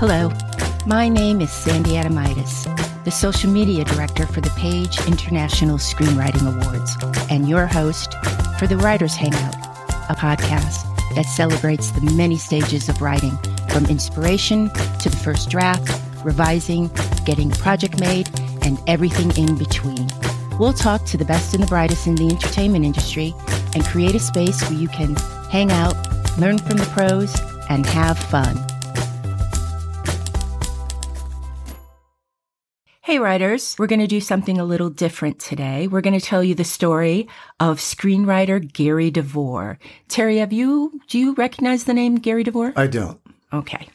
Hello, my name is Sandy Adomaitis, the social media director for the Page International Screenwriting Awards, and your host for the Writers Hangout, a podcast that celebrates the many stages of writing, from inspiration to the first draft, revising, getting a project made, and everything in between. We'll talk to the best and the brightest in the entertainment industry and create a space where you can hang out, learn from the pros, and have fun. Hey, writers, we're going to do something a little different today. We're going to tell you the story of screenwriter Gary DeVore. Terry, have you, do you recognize the name Gary DeVore? I don't. Okay.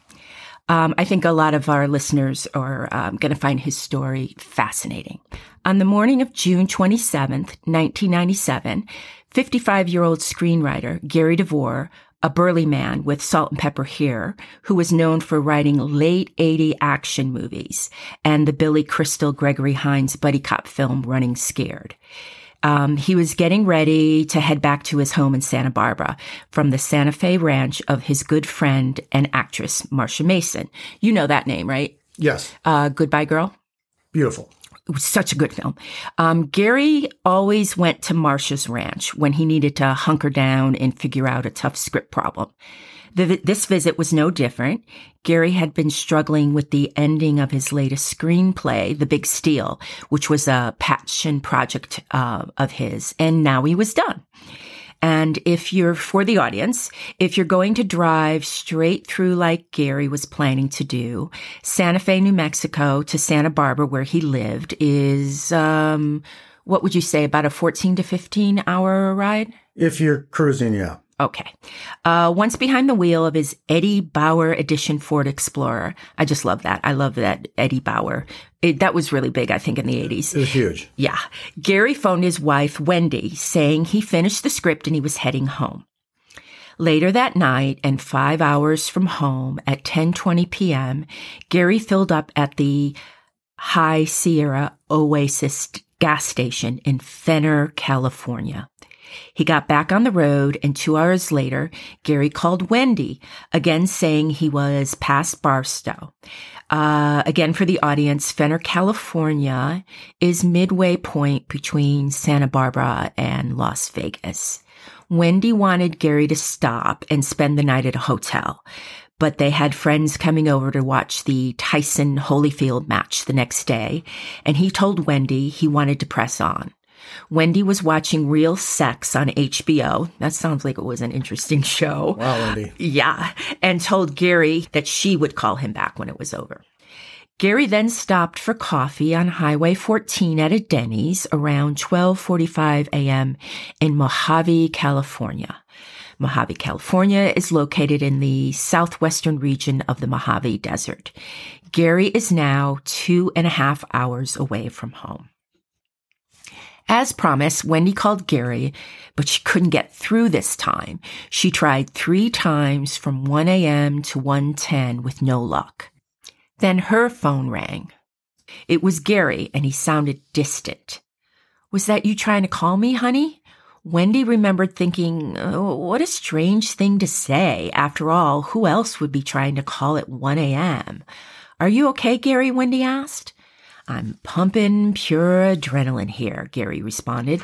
Um, I think a lot of our listeners are um, going to find his story fascinating. On the morning of June 27th, 1997, 55 year old screenwriter Gary DeVore a burly man with salt and pepper hair who was known for writing late 80 action movies and the Billy Crystal Gregory Hines buddy cop film Running Scared. Um, he was getting ready to head back to his home in Santa Barbara from the Santa Fe ranch of his good friend and actress, Marsha Mason. You know that name, right? Yes. Uh, Goodbye Girl? Beautiful. It was such a good film. Um, Gary always went to Marsha's ranch when he needed to hunker down and figure out a tough script problem. The, this visit was no different. Gary had been struggling with the ending of his latest screenplay, The Big Steal, which was a passion project uh, of his, and now he was done. And if you're for the audience, if you're going to drive straight through like Gary was planning to do, Santa Fe, New Mexico to Santa Barbara, where he lived, is, um, what would you say, about a 14 to 15 hour ride? If you're cruising, yeah. Okay. Uh, once behind the wheel of his Eddie Bauer edition Ford Explorer. I just love that. I love that Eddie Bauer. It, that was really big, I think, in the 80s. It was huge. Yeah. Gary phoned his wife, Wendy, saying he finished the script and he was heading home. Later that night and five hours from home at 10:20 p.m., Gary filled up at the High Sierra Oasis gas station in Fenner, California. He got back on the road and two hours later, Gary called Wendy, again saying he was past Barstow. Uh, again, for the audience, Fenner, California is midway point between Santa Barbara and Las Vegas. Wendy wanted Gary to stop and spend the night at a hotel, but they had friends coming over to watch the Tyson Holyfield match the next day, and he told Wendy he wanted to press on. Wendy was watching Real Sex on HBO. That sounds like it was an interesting show. Wow, Wendy. Yeah. And told Gary that she would call him back when it was over. Gary then stopped for coffee on Highway 14 at a Denny's around 12:45 a.m. in Mojave, California. Mojave, California is located in the southwestern region of the Mojave Desert. Gary is now two and a half hours away from home. As promised, Wendy called Gary, but she couldn't get through this time. She tried three times from 1 a.m. to 1:10 with no luck. Then her phone rang. It was Gary and he sounded distant. Was that you trying to call me, honey? Wendy remembered thinking, oh, what a strange thing to say. After all, who else would be trying to call at 1 a.m.? Are you okay, Gary? Wendy asked. I'm pumping pure adrenaline here, Gary responded.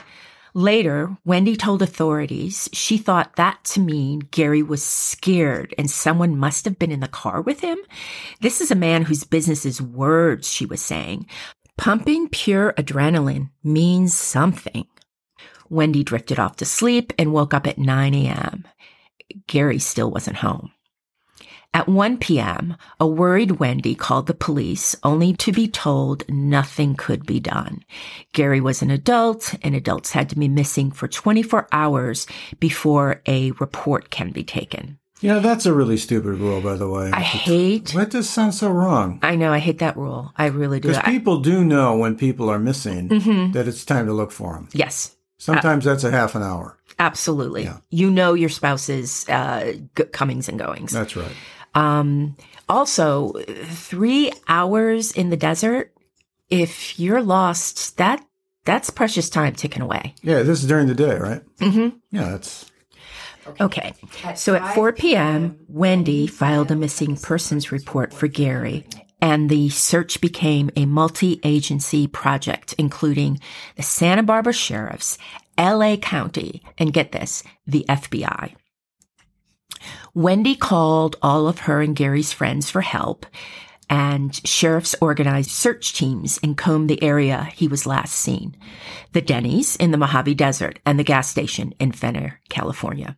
Later, Wendy told authorities she thought that to mean Gary was scared and someone must have been in the car with him. This is a man whose business is words, she was saying. Pumping pure adrenaline means something. Wendy drifted off to sleep and woke up at 9 a.m. Gary still wasn't home. At 1 p.m., a worried Wendy called the police only to be told nothing could be done. Gary was an adult and adults had to be missing for 24 hours before a report can be taken. Yeah, that's a really stupid rule, by the way. I hate. That just sounds so wrong. I know. I hate that rule. I really do. Because people do know when people are missing Mhm. that it's time to look for them. yes, Sometimes that's a half an hour. absolutely. Yeah. You know your spouse's uh, g- comings and goings. That's right. Um, also, three hours in the desert. If you're lost, that that's precious time ticking away. Yeah, this is during the day, right? Mm-hmm. Yeah, that's Okay. So at 4 p.m., Wendy filed a missing persons report for Gary, and the search became a multi agency project, including the Santa Barbara Sheriffs, LA County, and get this, the FBI. Wendy called all of her and Gary's friends for help, and sheriffs organized search teams and combed the area he was last seen the Denny's in the Mojave Desert and the gas station in Fenner, California.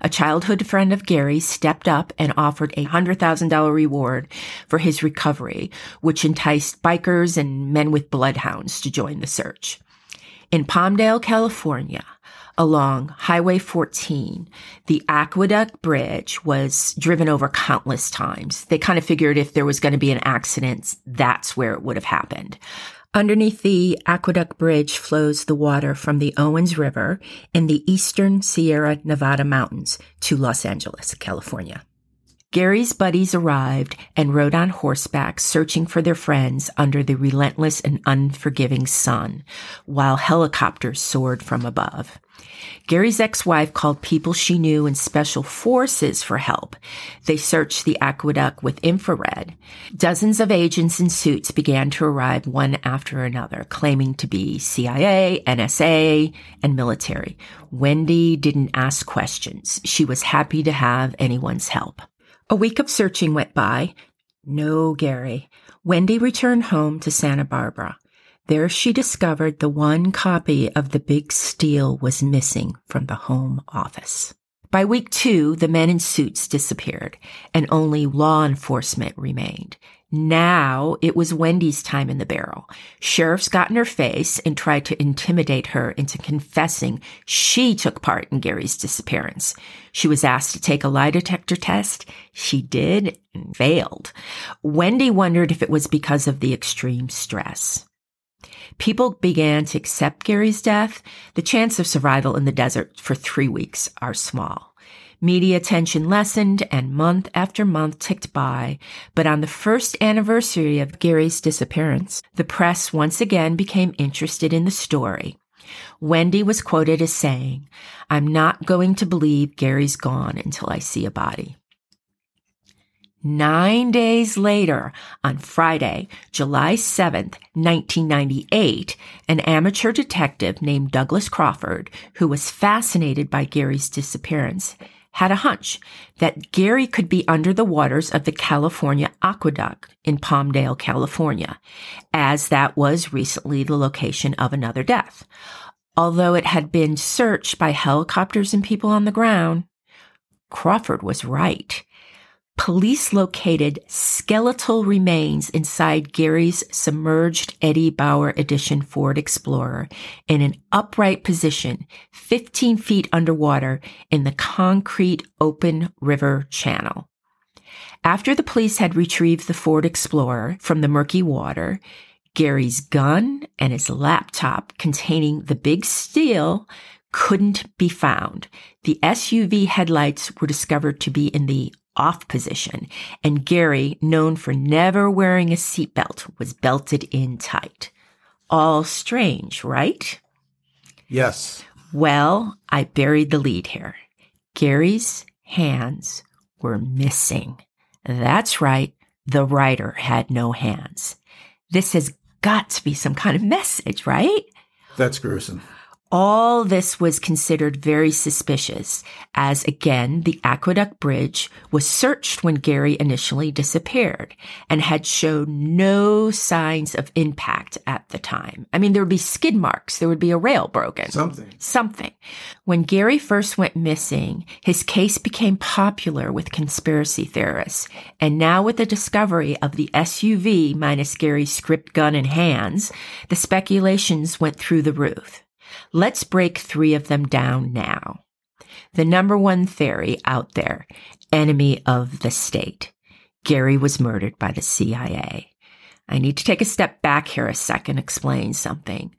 A childhood friend of Gary stepped up and offered a $100,000 reward for his recovery, which enticed bikers and men with bloodhounds to join the search. In Palmdale, California, along Highway 14, the aqueduct bridge was driven over countless times. They kind of figured if there was going to be an accident, that's where it would have happened. Underneath the aqueduct bridge flows the water from the Owens River in the eastern Sierra Nevada mountains to Los Angeles, California. Gary's buddies arrived and rode on horseback searching for their friends under the relentless and unforgiving sun, while helicopters soared from above. Gary's ex-wife called people she knew in special forces for help. They searched the aqueduct with infrared. Dozens of agents in suits began to arrive one after another, claiming to be CIA, NSA, and military. Wendy didn't ask questions. She was happy to have anyone's help. A week of searching went by. No Gary. Wendy returned home to Santa Barbara. There she discovered the one copy of the big steal was missing from the home office. By week two, the men in suits disappeared and only law enforcement remained. Now it was Wendy's time in the barrel. Sheriffs got in her face and tried to intimidate her into confessing she took part in Gary's disappearance. She was asked to take a lie detector test. She did and failed. Wendy wondered if it was because of the extreme stress. People began to accept Gary's death. The chance of survival in the desert for three weeks are small. Media attention lessened and month after month ticked by, but on the first anniversary of Gary's disappearance, the press once again became interested in the story. Wendy was quoted as saying, I'm not going to believe Gary's gone until I see a body. Nine days later, on Friday, July 7th, 1998, an amateur detective named Douglas Crawford, who was fascinated by Gary's disappearance, had a hunch that Gary could be under the waters of the California Aqueduct in Palmdale, California, as that was recently the location of another death. Although it had been searched by helicopters and people on the ground, Crawford was right police located skeletal remains inside Gary's submerged Eddie Bauer edition Ford Explorer in an upright position 15 feet underwater in the concrete open river channel. After the police had retrieved the Ford Explorer from the murky water, Gary's gun and his laptop containing the big steal couldn't be found. The SUV headlights were discovered to be in the off position, and Gary, known for never wearing a seatbelt, was belted in tight. All strange, right? Yes. Well, I buried the lead here. Gary's hands were missing. That's right. The writer had no hands. This has got to be some kind of message, right? That's gruesome. All this was considered very suspicious, as again, the aqueduct bridge was searched when Gary initially disappeared and had showed no signs of impact at the time. I mean, there would be skid marks, there would be a rail broken. Something. Something. When Gary first went missing, his case became popular with conspiracy theorists. And now with the discovery of the SUV minus Gary's script gun and hands, the speculations went through the roof. Let's break three of them down now. The number one theory out there, enemy of the state. Gary was murdered by the CIA. I need to take a step back here a second, explain something.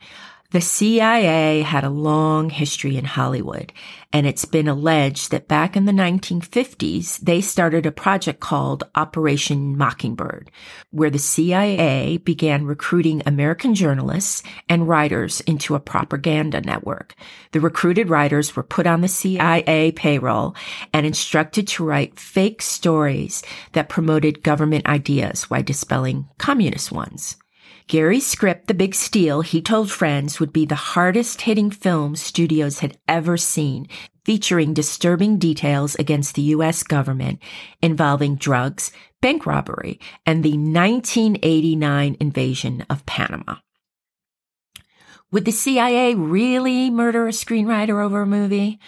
The CIA had a long history in Hollywood, and it's been alleged that back in the 1950s, they started a project called Operation Mockingbird, where the CIA began recruiting American journalists and writers into a propaganda network. The recruited writers were put on the CIA payroll and instructed to write fake stories that promoted government ideas while dispelling communist ones. Gary's script, The Big Steal, he told friends would be the hardest hitting film studios had ever seen, featuring disturbing details against the U.S. government involving drugs, bank robbery, and the 1989 invasion of Panama. Would the CIA really murder a screenwriter over a movie?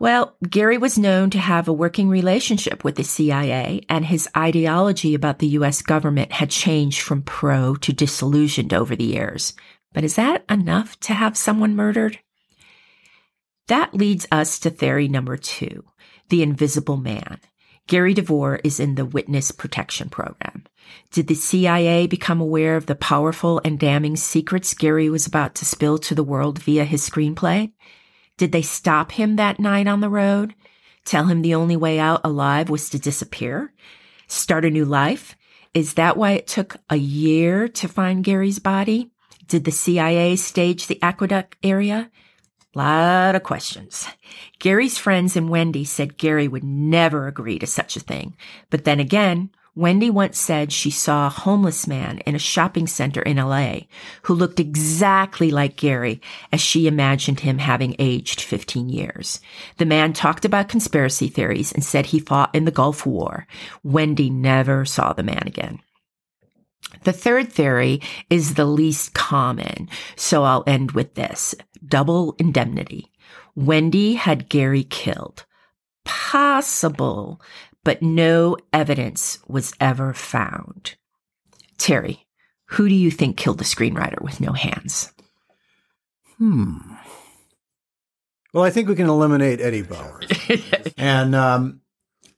Well, Gary was known to have a working relationship with the CIA, and his ideology about the U.S. government had changed from pro to disillusioned over the years. But is that enough to have someone murdered? That leads us to theory number two the invisible man. Gary DeVore is in the Witness Protection Program. Did the CIA become aware of the powerful and damning secrets Gary was about to spill to the world via his screenplay? Did they stop him that night on the road? Tell him the only way out alive was to disappear? Start a new life? Is that why it took a year to find Gary's body? Did the CIA stage the aqueduct area? Lot of questions. Gary's friends and Wendy said Gary would never agree to such a thing. But then again, Wendy once said she saw a homeless man in a shopping center in LA who looked exactly like Gary as she imagined him having aged 15 years. The man talked about conspiracy theories and said he fought in the Gulf War. Wendy never saw the man again. The third theory is the least common, so I'll end with this. Double indemnity. Wendy had Gary killed. Possible but no evidence was ever found. Terry, who do you think killed the screenwriter with no hands? Hmm. Well, I think we can eliminate Eddie Bauers. and um,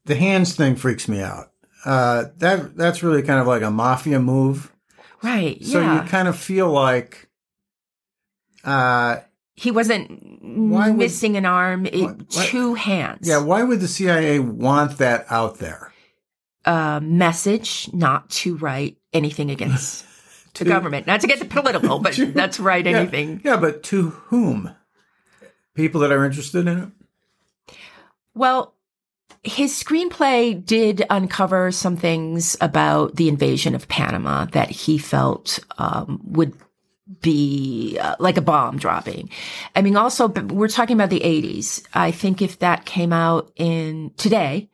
the hands thing freaks me out. Uh, that that's really kind of like a mafia move. Right. So yeah. you kind of feel like uh, he wasn't missing an arm, it, two hands. Yeah, why would the CIA want that out there? A message not to write anything against to, the government, not to get the political, but to, not to write anything. Yeah, but to whom? People that are interested in it? Well, his screenplay did uncover some things about the invasion of Panama that he felt um, would be uh, like a bomb dropping. I mean, also, we're talking about the 80s. I think if that came out in today,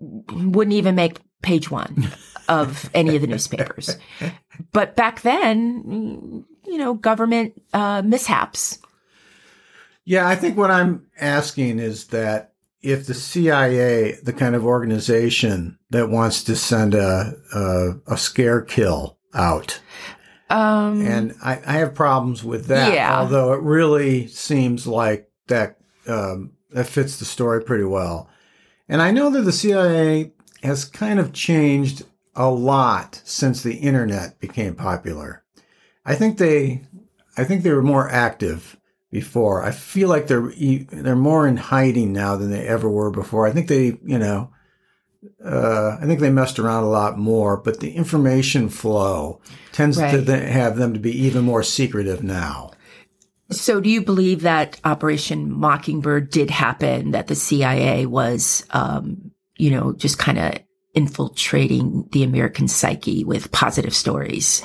wouldn't even make page one of any of the newspapers. But back then, you know, government uh, mishaps. Yeah, I think what I'm asking is that if the CIA, the kind of organization that wants to send a, a, a scare kill out, um, and I, I, have problems with that. Yeah. Although it really seems like that um, that fits the story pretty well. And I know that the CIA has kind of changed a lot since the internet became popular. I think they, I think they were more active before. I feel like they're they're more in hiding now than they ever were before. I think they, you know, uh, I think they messed around a lot more, but the information flow tends right. to have them to be even more secretive now. So, do you believe that Operation Mockingbird did happen? That the CIA was, um, you know, just kind of infiltrating the American psyche with positive stories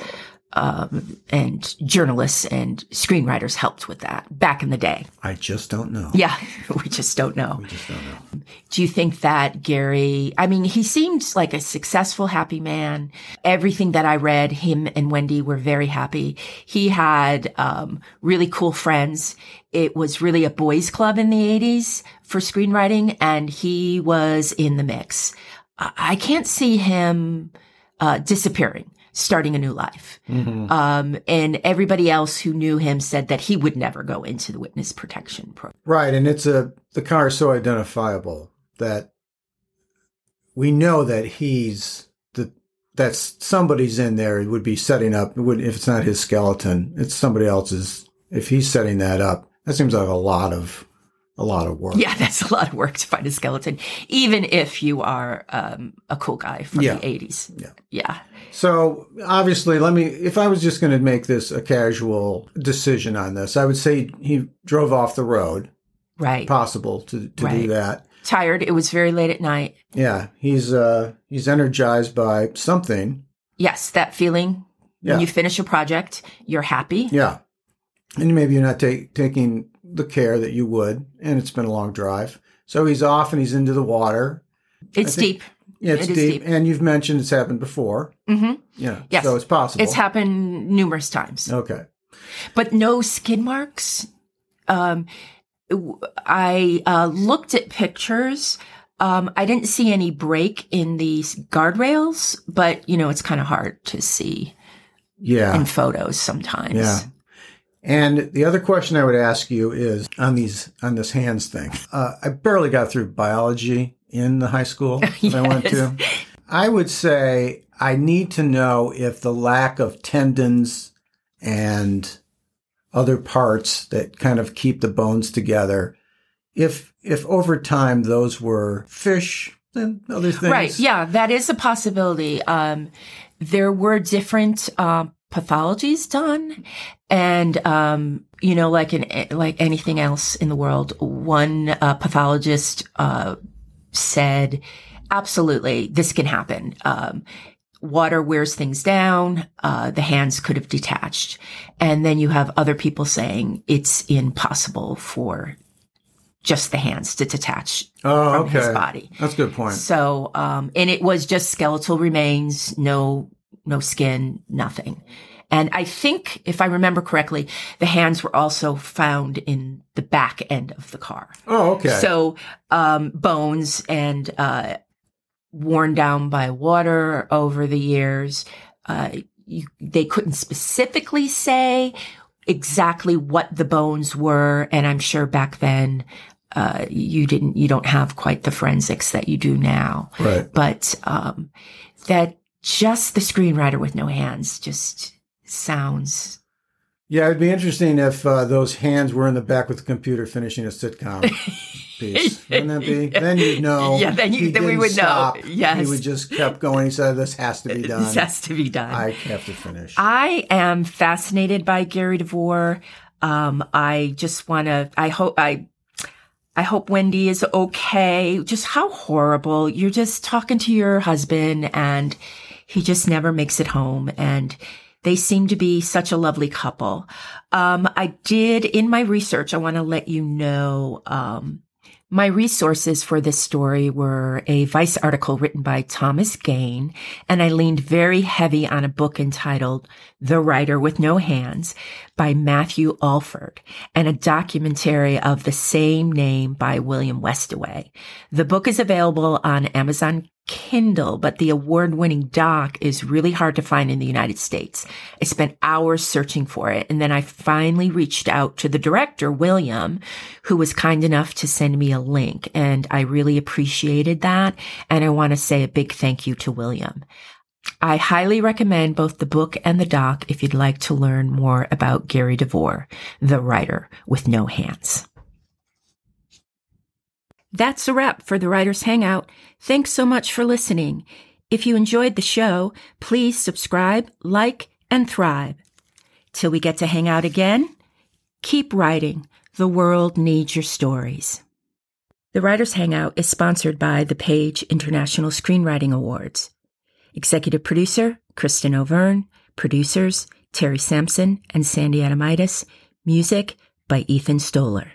um, and journalists and screenwriters helped with that back in the day. I just don't know. Yeah, we just don't know. We just don't know. Do you think that Gary, I mean, he seems like a successful, happy man. Everything that I read, him and Wendy were very happy. He had um, really cool friends. It was really a boys club in the 80s for screenwriting, and he was in the mix. I can't see him uh, disappearing starting a new life. Mm-hmm. Um, and everybody else who knew him said that he would never go into the witness protection program. Right. And it's a, the car is so identifiable that we know that he's the, that's somebody's in there would be setting up, would, if it's not his skeleton, it's somebody else's if he's setting that up, that seems like a lot of a lot of work. Yeah, that's a lot of work to find a skeleton, even if you are um, a cool guy from Yeah. the 80s. Yeah. Yeah. So obviously, let me. If I was just going to make this a casual decision on this, I would say he drove off the road. Right. Possible to to do that. Tired. It was very late at night. Yeah, he's uh he's energized by something. Yes, that feeling Yeah. when you finish a project, you're happy. Yeah, and maybe you're not ta- taking the care that you would, and it's been a long drive. So he's off and he's into the water. It's think- deep. Yeah, it's It deep, deep. and you've mentioned it's happened before. hmm Yeah, Yes. so it's possible. It's happened numerous times, Okay. but no skid marks. Um, I uh, looked at pictures. Um, I didn't see any break in these guardrails, but you know, it's kind of hard to see Yeah. in photos sometimes. Yeah. And the other question I would ask you is on these on this hands thing. Uh, I barely got through biology in the high school that I went to. I would say I need to know if the lack of tendons and other parts that kind of keep the bones together, if if over time those were fish and other things. Right. Yeah, that is a possibility. Um, there were different um, pathologies done, and um, you know, like in like anything else in the world, one uh, pathologist uh, said, "Absolutely, this can happen." Um, water wears things down. Uh, the hands could have detached, and then you have other people saying it's impossible for just the hands to detach Oh, from his okay. body. That's a good point. So, um, and it was just skeletal remains, no, no skin, nothing. And I think, if I remember correctly, the hands were also found in the back end of the car. Oh, okay. So, um, bones and, uh, worn down by water over the years. Uh, you, they couldn't specifically say exactly what the bones were. And I'm sure back then, uh, you didn't, you don't have quite the forensics that you do now. right. But, um, that just the screenwriter with no hands just sounds Yeah, it'd be interesting if uh, those hands were in the back with the computer finishing a sitcom piece. Wouldn't that be? Then you'd know. Yeah, then you- he then we would know. stop. Yes. he would just kept going. He said, "This has to be done. this has to be done. I have to finish." I am fascinated by Gary DeVore. Um, I just want to. I hope I. I hope Wendy is okay. Just how horrible. You're just talking to your husband and he just never makes it home. And they seem to be such a lovely couple. Um, I did in my research, I want to let you know, um, my resources for this story were a Vice article written by Thomas Gain, and I leaned very heavy on a book entitled The Writer with No Hands by Matthew Alford and a documentary of the same name by William Westaway. The book is available on Amazon Kindle, but the award winning doc is really hard to find in the United States. I spent hours searching for it. And then I finally reached out to the director, William, who was kind enough to send me a link. And I really appreciated that. And I want to say a big thank you to William. I highly recommend both the book and the doc if you'd like to learn more about Gary DeVore, the writer with no hands. That's a wrap for the Writers Hangout. Thanks so much for listening. If you enjoyed the show, please subscribe, like, and thrive. Till we get to hang out again, keep writing. The world needs your stories. The Writers Hangout is sponsored by the Page International Screenwriting Awards. Executive producer, Kristin Overn. Producers, Terry Sampson and Sandy Adomaitis. Music by Ethan Stoller.